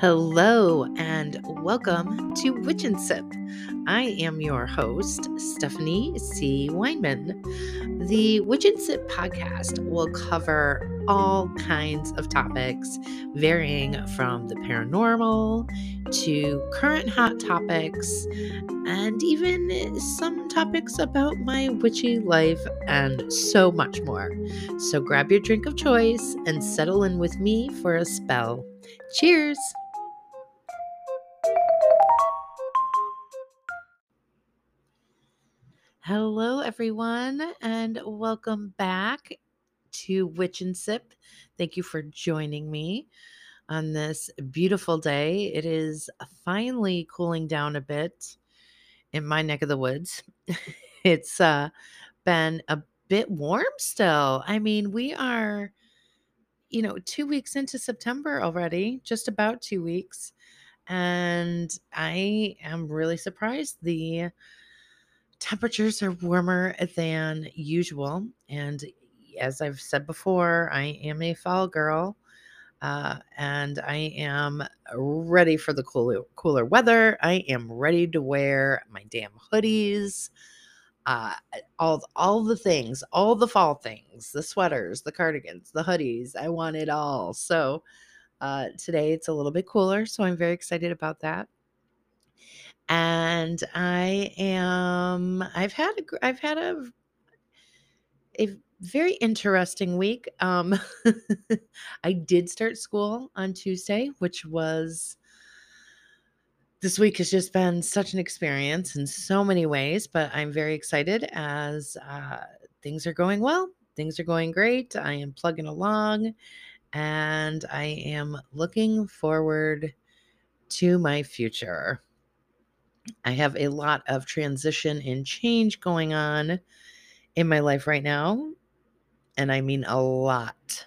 Hello and welcome to Witch and Sip. I am your host, Stephanie C. Weinman. The Witch and Sip podcast will cover all kinds of topics, varying from the paranormal to current hot topics, and even some topics about my witchy life and so much more. So grab your drink of choice and settle in with me for a spell. Cheers! Hello, everyone, and welcome back to Witch and Sip. Thank you for joining me on this beautiful day. It is finally cooling down a bit in my neck of the woods. it's uh, been a bit warm still. I mean, we are, you know, two weeks into September already, just about two weeks. And I am really surprised. The temperatures are warmer than usual. And as I've said before, I am a fall girl. Uh, and I am ready for the cooler cooler weather. I am ready to wear my damn hoodies, uh, all all the things, all the fall things, the sweaters, the cardigans, the hoodies. I want it all. So uh, today it's a little bit cooler, so I'm very excited about that and I am I've had a I've had a a very interesting week. Um I did start school on Tuesday, which was this week has just been such an experience in so many ways, but I'm very excited as uh, things are going well. Things are going great. I am plugging along and I am looking forward to my future. I have a lot of transition and change going on in my life right now. And I mean a lot.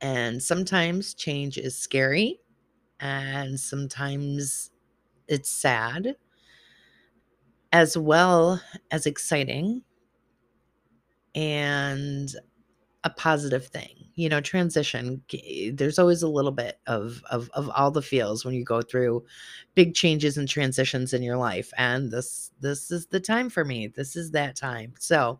And sometimes change is scary, and sometimes it's sad, as well as exciting. And a positive thing. You know, transition, there's always a little bit of, of of all the feels when you go through big changes and transitions in your life. And this this is the time for me. This is that time. So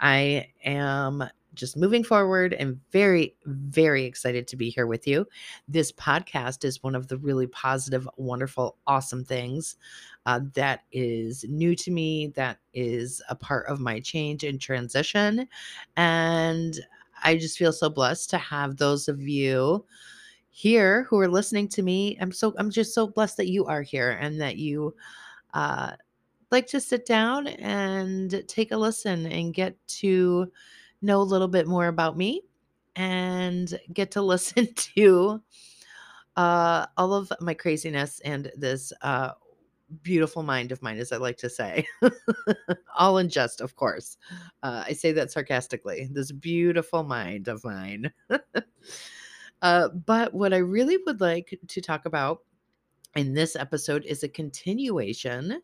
I am just moving forward and very, very excited to be here with you. This podcast is one of the really positive, wonderful, awesome things uh, that is new to me, that is a part of my change and transition. And I just feel so blessed to have those of you here who are listening to me. I'm so, I'm just so blessed that you are here and that you, uh, like to sit down and take a listen and get to know a little bit more about me and get to listen to uh, all of my craziness and this uh, beautiful mind of mine, as I like to say. all in jest, of course. Uh, I say that sarcastically. This beautiful mind of mine. uh, but what I really would like to talk about in this episode is a continuation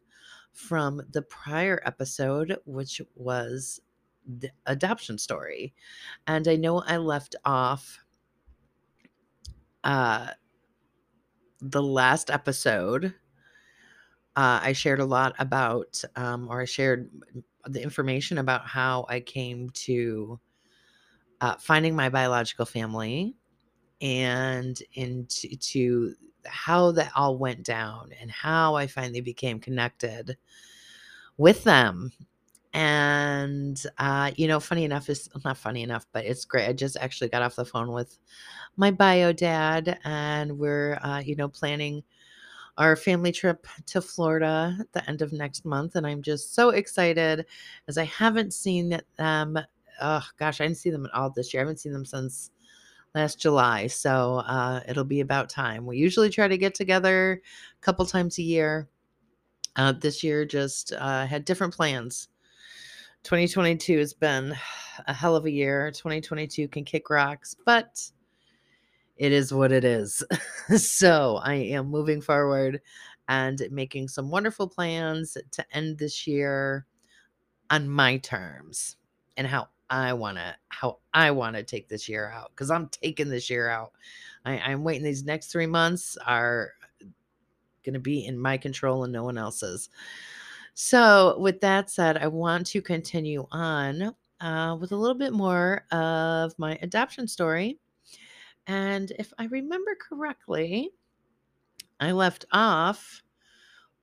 from the prior episode, which was the adoption story. And I know I left off uh, the last episode. Uh, I shared a lot about, um, or I shared the information about how I came to uh, finding my biological family and into to how that all went down and how I finally became connected with them. And uh, you know, funny enough is not funny enough, but it's great. I just actually got off the phone with my bio dad, and we're uh, you know planning our family trip to Florida at the end of next month, and I'm just so excited as I haven't seen them. Oh gosh, I didn't see them at all this year. I haven't seen them since last July. So uh, it'll be about time. We usually try to get together a couple times a year. Uh, this year just uh, had different plans. 2022 has been a hell of a year. 2022 can kick rocks, but it is what it is. so I am moving forward and making some wonderful plans to end this year on my terms and how I want to how I want to take this year out because I'm taking this year out. I, I'm waiting. These next three months are going to be in my control and no one else's. So, with that said, I want to continue on uh, with a little bit more of my adoption story. And if I remember correctly, I left off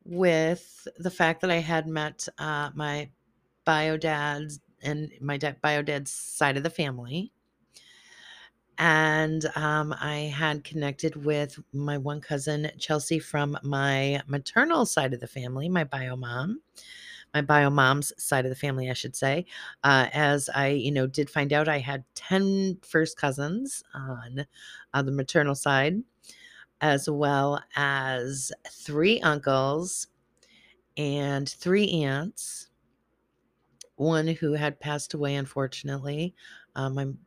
with the fact that I had met uh, my bio dad's and my bio dad's side of the family. And um, I had connected with my one cousin, Chelsea, from my maternal side of the family, my bio mom, my bio mom's side of the family, I should say. Uh, as I, you know, did find out I had 10 first cousins on, on the maternal side, as well as three uncles and three aunts one who had passed away, unfortunately. Um, I'm,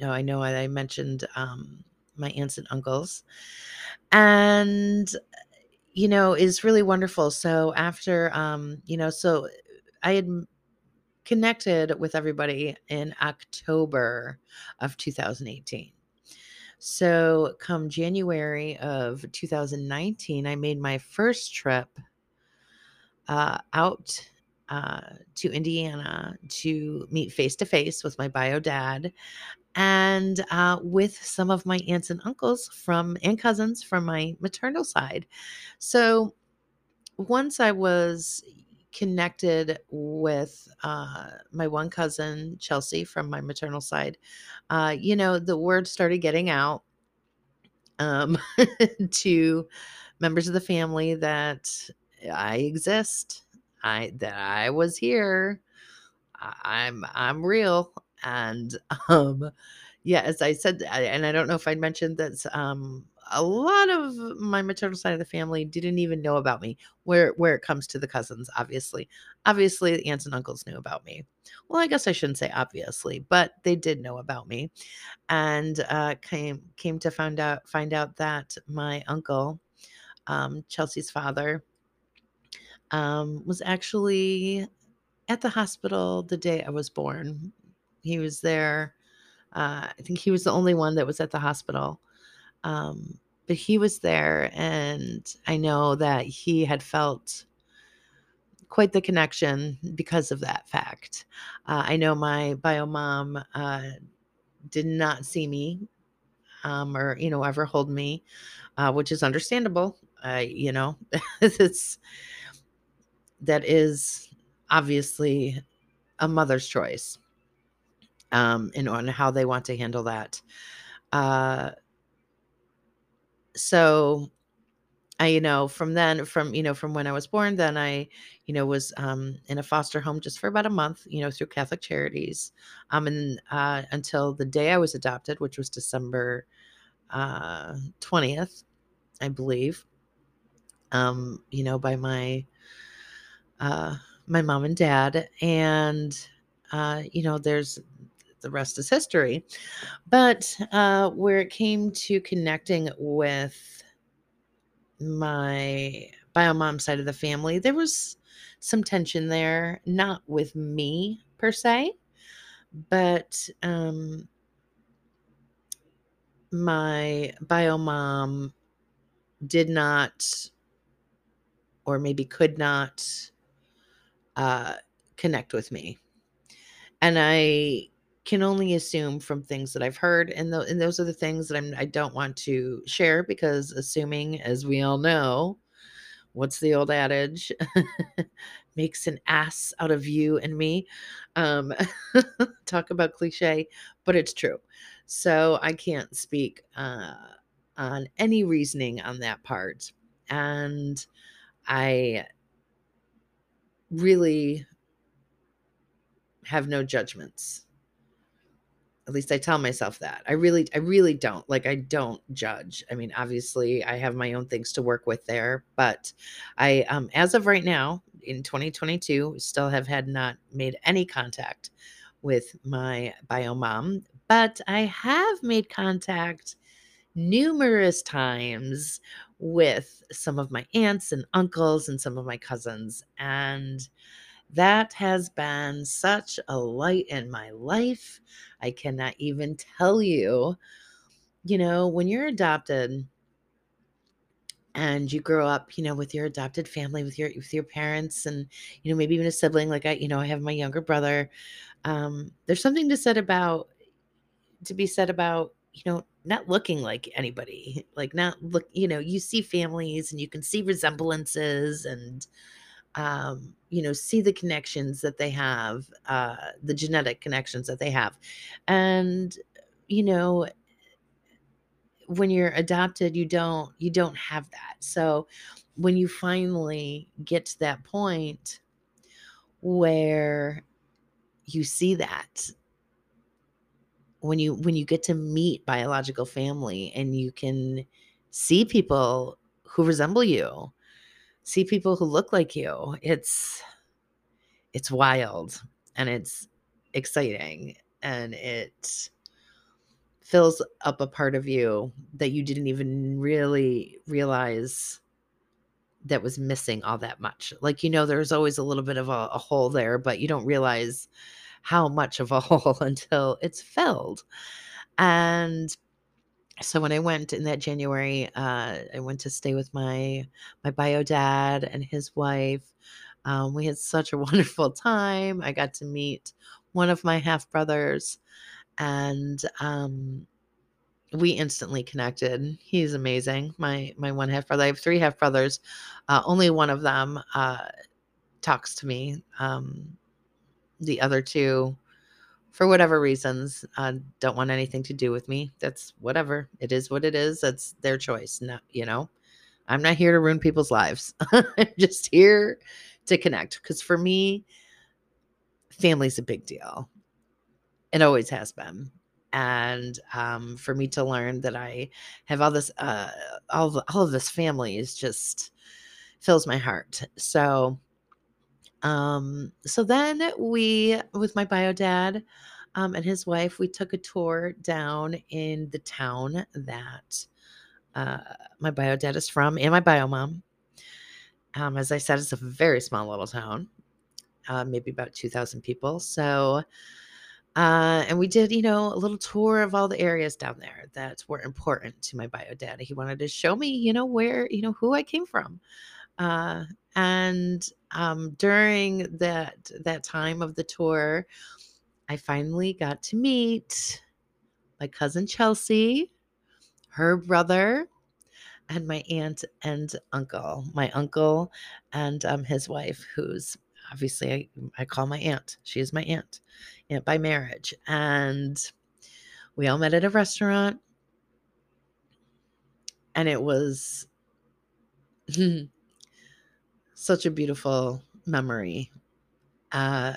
no, I know I mentioned um, my aunts and uncles, and you know is really wonderful. So after, um, you know, so I had connected with everybody in October of 2018. So, come January of 2019, I made my first trip uh, out uh, to Indiana to meet face to face with my bio dad and uh, with some of my aunts and uncles from and cousins from my maternal side. So once I was connected with uh, my one cousin Chelsea from my maternal side, uh, you know, the word started getting out um, to members of the family that I exist I that I was here. I, am I'm real. And um yeah, as I said, I, and I don't know if I mentioned that um a lot of my maternal side of the family didn't even know about me where where it comes to the cousins obviously obviously the aunts and uncles knew about me well i guess i shouldn't say obviously but they did know about me and uh, came came to find out find out that my uncle um, chelsea's father um, was actually at the hospital the day I was born. He was there. Uh, I think he was the only one that was at the hospital. Um, but he was there, and I know that he had felt quite the connection because of that fact. Uh, I know my bio mom uh, did not see me um, or, you know, ever hold me, uh, which is understandable. You know, it's that is obviously a mother's choice um, and on how they want to handle that. Uh, so I, you know, from then, from, you know, from when I was born, then I, you know, was um, in a foster home just for about a month, you know, through Catholic Charities, um, and uh, until the day I was adopted, which was December uh, 20th, I believe, um, you know, by my uh, my mom and dad, and uh, you know, there's the rest is history. But uh, where it came to connecting with my bio mom side of the family, there was some tension there, not with me per se, but um, my bio mom did not, or maybe could not, uh, connect with me. And I can only assume from things that I've heard, and, th- and those are the things that I'm, I don't want to share because assuming, as we all know, what's the old adage? Makes an ass out of you and me. Um, talk about cliche, but it's true. So I can't speak uh, on any reasoning on that part. And I really have no judgments. At least I tell myself that. I really I really don't. Like I don't judge. I mean, obviously I have my own things to work with there, but I um as of right now in 2022 still have had not made any contact with my bio mom, but I have made contact numerous times with some of my aunts and uncles and some of my cousins. And that has been such a light in my life. I cannot even tell you. You know, when you're adopted and you grow up, you know, with your adopted family, with your with your parents and you know, maybe even a sibling like I, you know, I have my younger brother. Um there's something to said about to be said about, you know, not looking like anybody. Like not look, you know, you see families and you can see resemblances and um, you know, see the connections that they have, uh, the genetic connections that they have. And, you know, when you're adopted, you don't you don't have that. So when you finally get to that point where you see that when you when you get to meet biological family and you can see people who resemble you see people who look like you it's it's wild and it's exciting and it fills up a part of you that you didn't even really realize that was missing all that much. Like you know there's always a little bit of a, a hole there but you don't realize how much of a hole until it's filled and so when I went in that January, uh, I went to stay with my my bio dad and his wife. Um, we had such a wonderful time. I got to meet one of my half brothers, and um, we instantly connected. He's amazing. My my one half brother. I have three half brothers. Uh, only one of them uh, talks to me. Um, the other two for whatever reasons, uh, don't want anything to do with me. That's whatever. It is what it is. That's their choice. Not, you know, I'm not here to ruin people's lives. I'm just here to connect. Because for me, family's a big deal. It always has been. And um, for me to learn that I have all this, uh, all all of this family is just fills my heart. So um, so then we, with my bio dad um, and his wife, we took a tour down in the town that uh, my bio dad is from and my bio mom. Um, as I said, it's a very small little town, uh, maybe about 2,000 people. So, uh, and we did, you know, a little tour of all the areas down there that were important to my bio dad. He wanted to show me, you know, where, you know, who I came from. Uh, and um, during that that time of the tour, I finally got to meet my cousin Chelsea, her brother, and my aunt and uncle. My uncle and um, his wife, who's obviously I, I call my aunt. She is my aunt, aunt by marriage, and we all met at a restaurant, and it was. such a beautiful memory. Uh,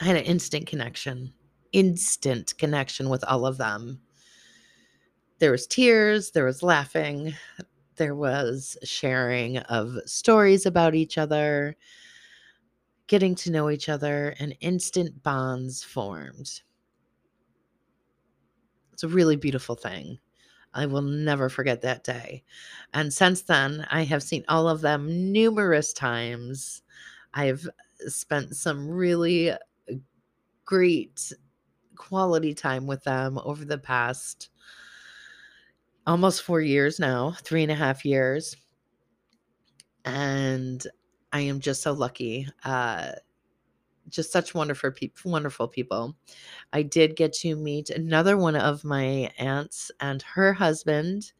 I had an instant connection, instant connection with all of them. There was tears, there was laughing, there was sharing of stories about each other, getting to know each other, and instant bonds formed. It's a really beautiful thing. I will never forget that day. And since then, I have seen all of them numerous times. I've spent some really uh, great quality time with them over the past almost four years now, three and a half years. And I am just so lucky. Uh, just such wonderful people wonderful people. I did get to meet another one of my aunts and her husband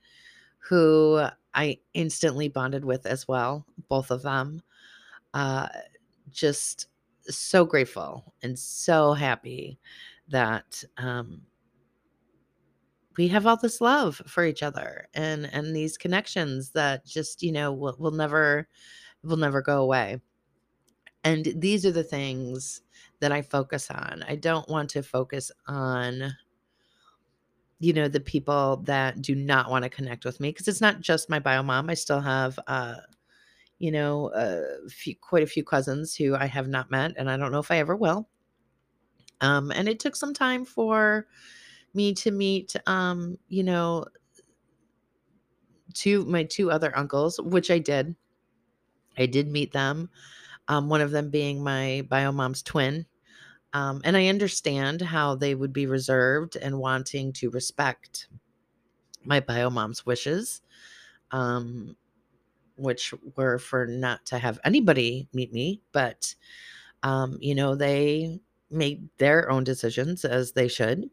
who i instantly bonded with as well both of them. Uh, just so grateful and so happy that um, we have all this love for each other and and these connections that just you know will, will never will never go away and these are the things that I focus on. I don't want to focus on you know the people that do not want to connect with me because it's not just my bio mom. I still have uh you know a few, quite a few cousins who I have not met and I don't know if I ever will. Um and it took some time for me to meet um you know two my two other uncles which I did. I did meet them um, one of them being my bio mom's twin. Um, and I understand how they would be reserved and wanting to respect my bio mom's wishes, um, which were for not to have anybody meet me, but um, you know, they made their own decisions as they should.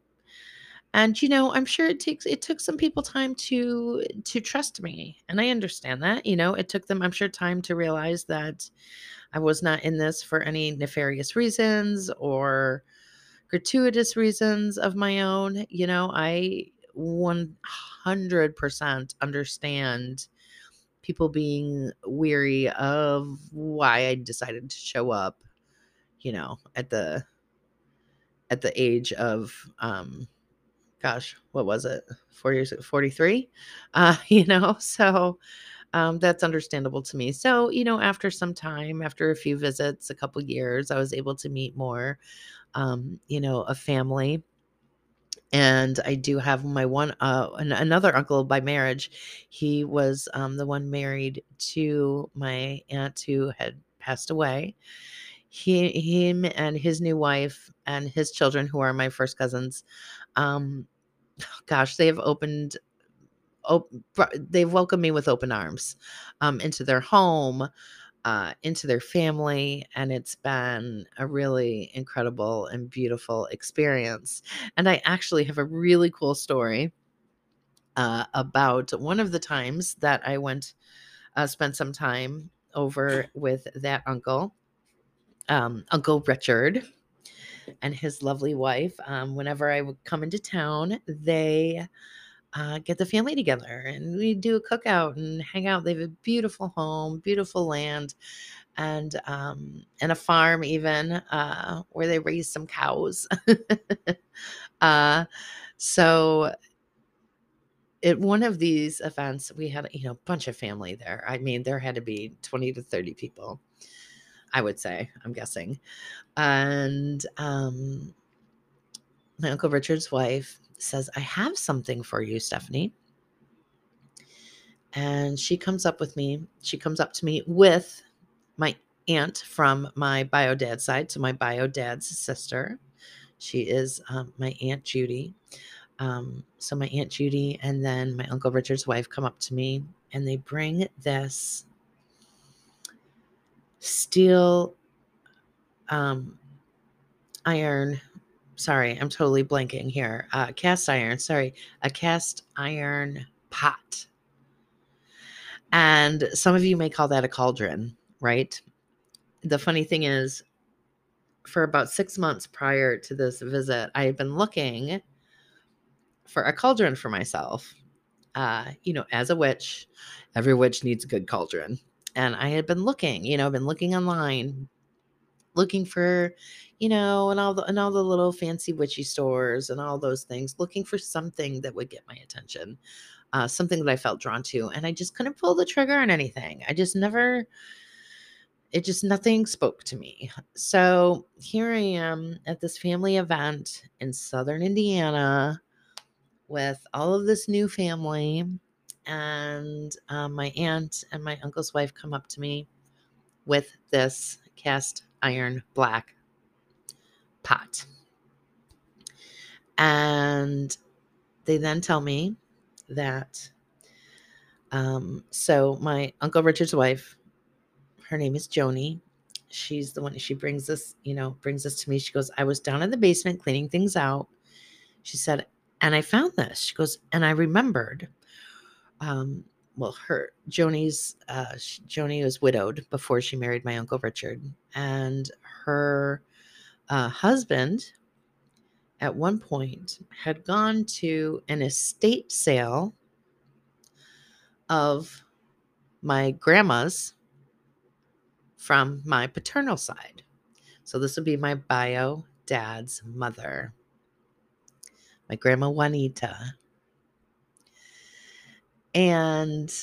And you know, I'm sure it takes it took some people time to to trust me. And I understand that. You know, it took them I'm sure time to realize that I was not in this for any nefarious reasons or gratuitous reasons of my own. You know, I 100% understand people being weary of why I decided to show up, you know, at the at the age of um gosh, what was it? 40 43? Uh, you know, so um, that's understandable to me. So, you know, after some time, after a few visits, a couple years, I was able to meet more, um, you know, a family. And I do have my one, uh, an, another uncle by marriage. He was um, the one married to my aunt who had passed away. He, him, and his new wife and his children, who are my first cousins, um, gosh, they have opened op- they've welcomed me with open arms um, into their home, uh, into their family, and it's been a really incredible and beautiful experience. And I actually have a really cool story uh, about one of the times that I went, uh, spent some time over with that uncle, um, Uncle Richard. And his lovely wife. Um, whenever I would come into town, they uh, get the family together and we do a cookout and hang out. They have a beautiful home, beautiful land, and um, and a farm even uh, where they raise some cows. uh, so at one of these events, we had you know a bunch of family there. I mean, there had to be twenty to thirty people. I would say, I'm guessing, and um, my uncle Richard's wife says, I have something for you, Stephanie. And she comes up with me. She comes up to me with my aunt from my bio dad side. So, my bio dad's sister. She is um, my Aunt Judy. Um, so, my Aunt Judy and then my Uncle Richard's wife come up to me and they bring this steel um, iron sorry, I'm totally blanking here. Uh, cast iron, sorry, a cast iron pot. And some of you may call that a cauldron, right? The funny thing is, for about six months prior to this visit, I had been looking for a cauldron for myself. Uh, you know, as a witch, every witch needs a good cauldron. And I had been looking, you know, I've been looking online, looking for, you know, and all the and all the little fancy witchy stores and all those things, looking for something that would get my attention, uh, something that I felt drawn to, and I just couldn't pull the trigger on anything. I just never. It just nothing spoke to me. So here I am at this family event in southern Indiana with all of this new family. And um, my aunt and my uncle's wife come up to me with this cast iron black pot. And they then tell me that um, so my uncle Richard's wife, her name is Joni. She's the one she brings this, you know, brings this to me. She goes, I was down in the basement cleaning things out. She said, and I found this. She goes, and I remembered um, well, her Joni's uh, Joni was widowed before she married my uncle Richard, and her uh, husband at one point had gone to an estate sale of my grandma's from my paternal side. So this would be my bio dad's mother, my grandma Juanita. And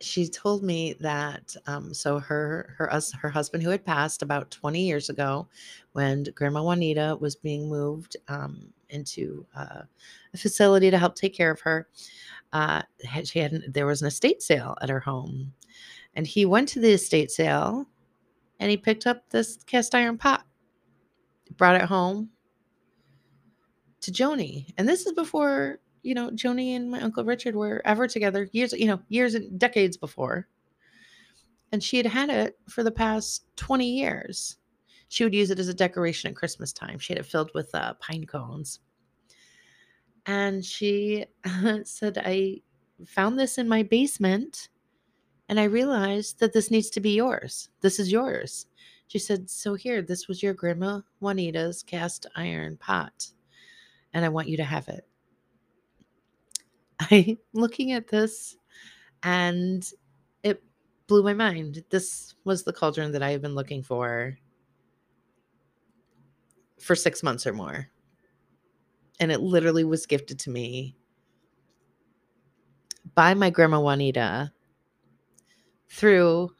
she told me that um, so her her us her husband who had passed about 20 years ago when grandma juanita was being moved um, into uh, a facility to help take care of her uh, she had there was an estate sale at her home And he went to the estate sale and he picked up this cast iron pot, brought it home to Joni. And this is before, you know, Joni and my Uncle Richard were ever together, years, you know, years and decades before. And she had had it for the past 20 years. She would use it as a decoration at Christmas time. She had it filled with uh, pine cones. And she said, I found this in my basement and I realized that this needs to be yours. This is yours. She said, So here, this was your grandma Juanita's cast iron pot, and I want you to have it. I looking at this and it blew my mind. This was the cauldron that I have been looking for for six months or more. And it literally was gifted to me by my grandma Juanita through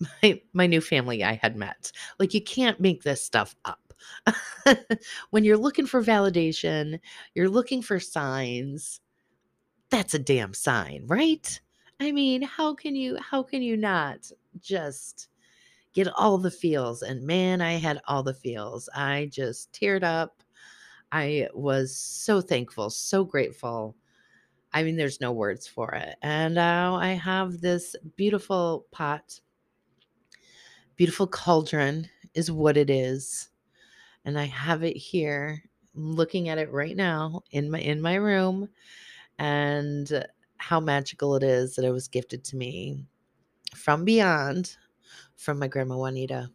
my my new family I had met. Like you can't make this stuff up. when you're looking for validation, you're looking for signs. That's a damn sign, right? I mean, how can you how can you not just get all the feels? And man, I had all the feels. I just teared up. I was so thankful, so grateful. I mean, there's no words for it. And now I have this beautiful pot, beautiful cauldron is what it is. And I have it here, looking at it right now in my in my room, and how magical it is that it was gifted to me from beyond from my grandma Juanita.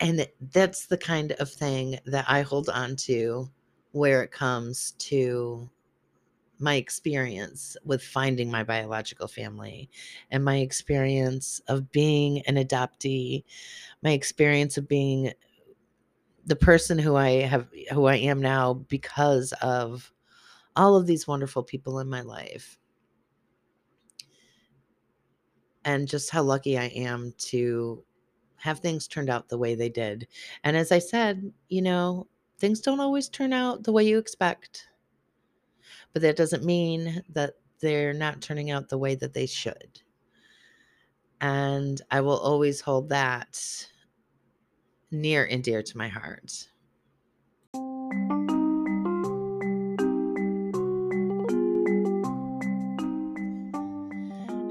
And that's the kind of thing that I hold on to where it comes to my experience with finding my biological family and my experience of being an adoptee, my experience of being the person who I have who I am now because of all of these wonderful people in my life. And just how lucky I am to have things turned out the way they did. And as I said, you know, things don't always turn out the way you expect but that doesn't mean that they're not turning out the way that they should. And I will always hold that near and dear to my heart.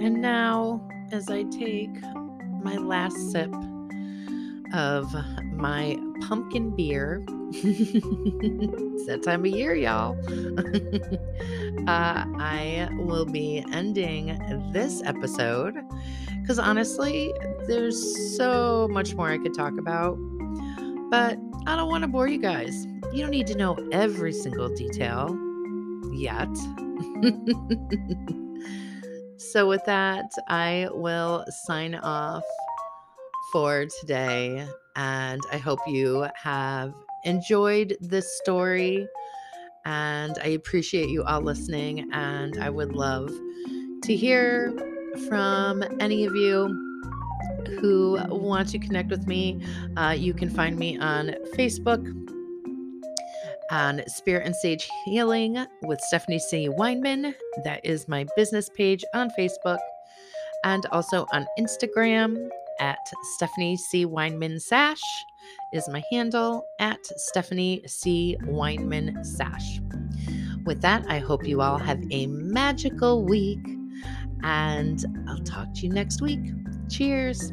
And now, as I take my last sip of my pumpkin beer. it's that time of year, y'all. uh, I will be ending this episode because honestly, there's so much more I could talk about, but I don't want to bore you guys. You don't need to know every single detail yet. so, with that, I will sign off for today. And I hope you have enjoyed this story. And I appreciate you all listening. And I would love to hear from any of you who want to connect with me. Uh, you can find me on Facebook on Spirit and Sage Healing with Stephanie C. Weinman. That is my business page on Facebook and also on Instagram at Stephanie C. Weinman Sash is my handle at Stephanie C. Weinman Sash. With that, I hope you all have a magical week and I'll talk to you next week. Cheers.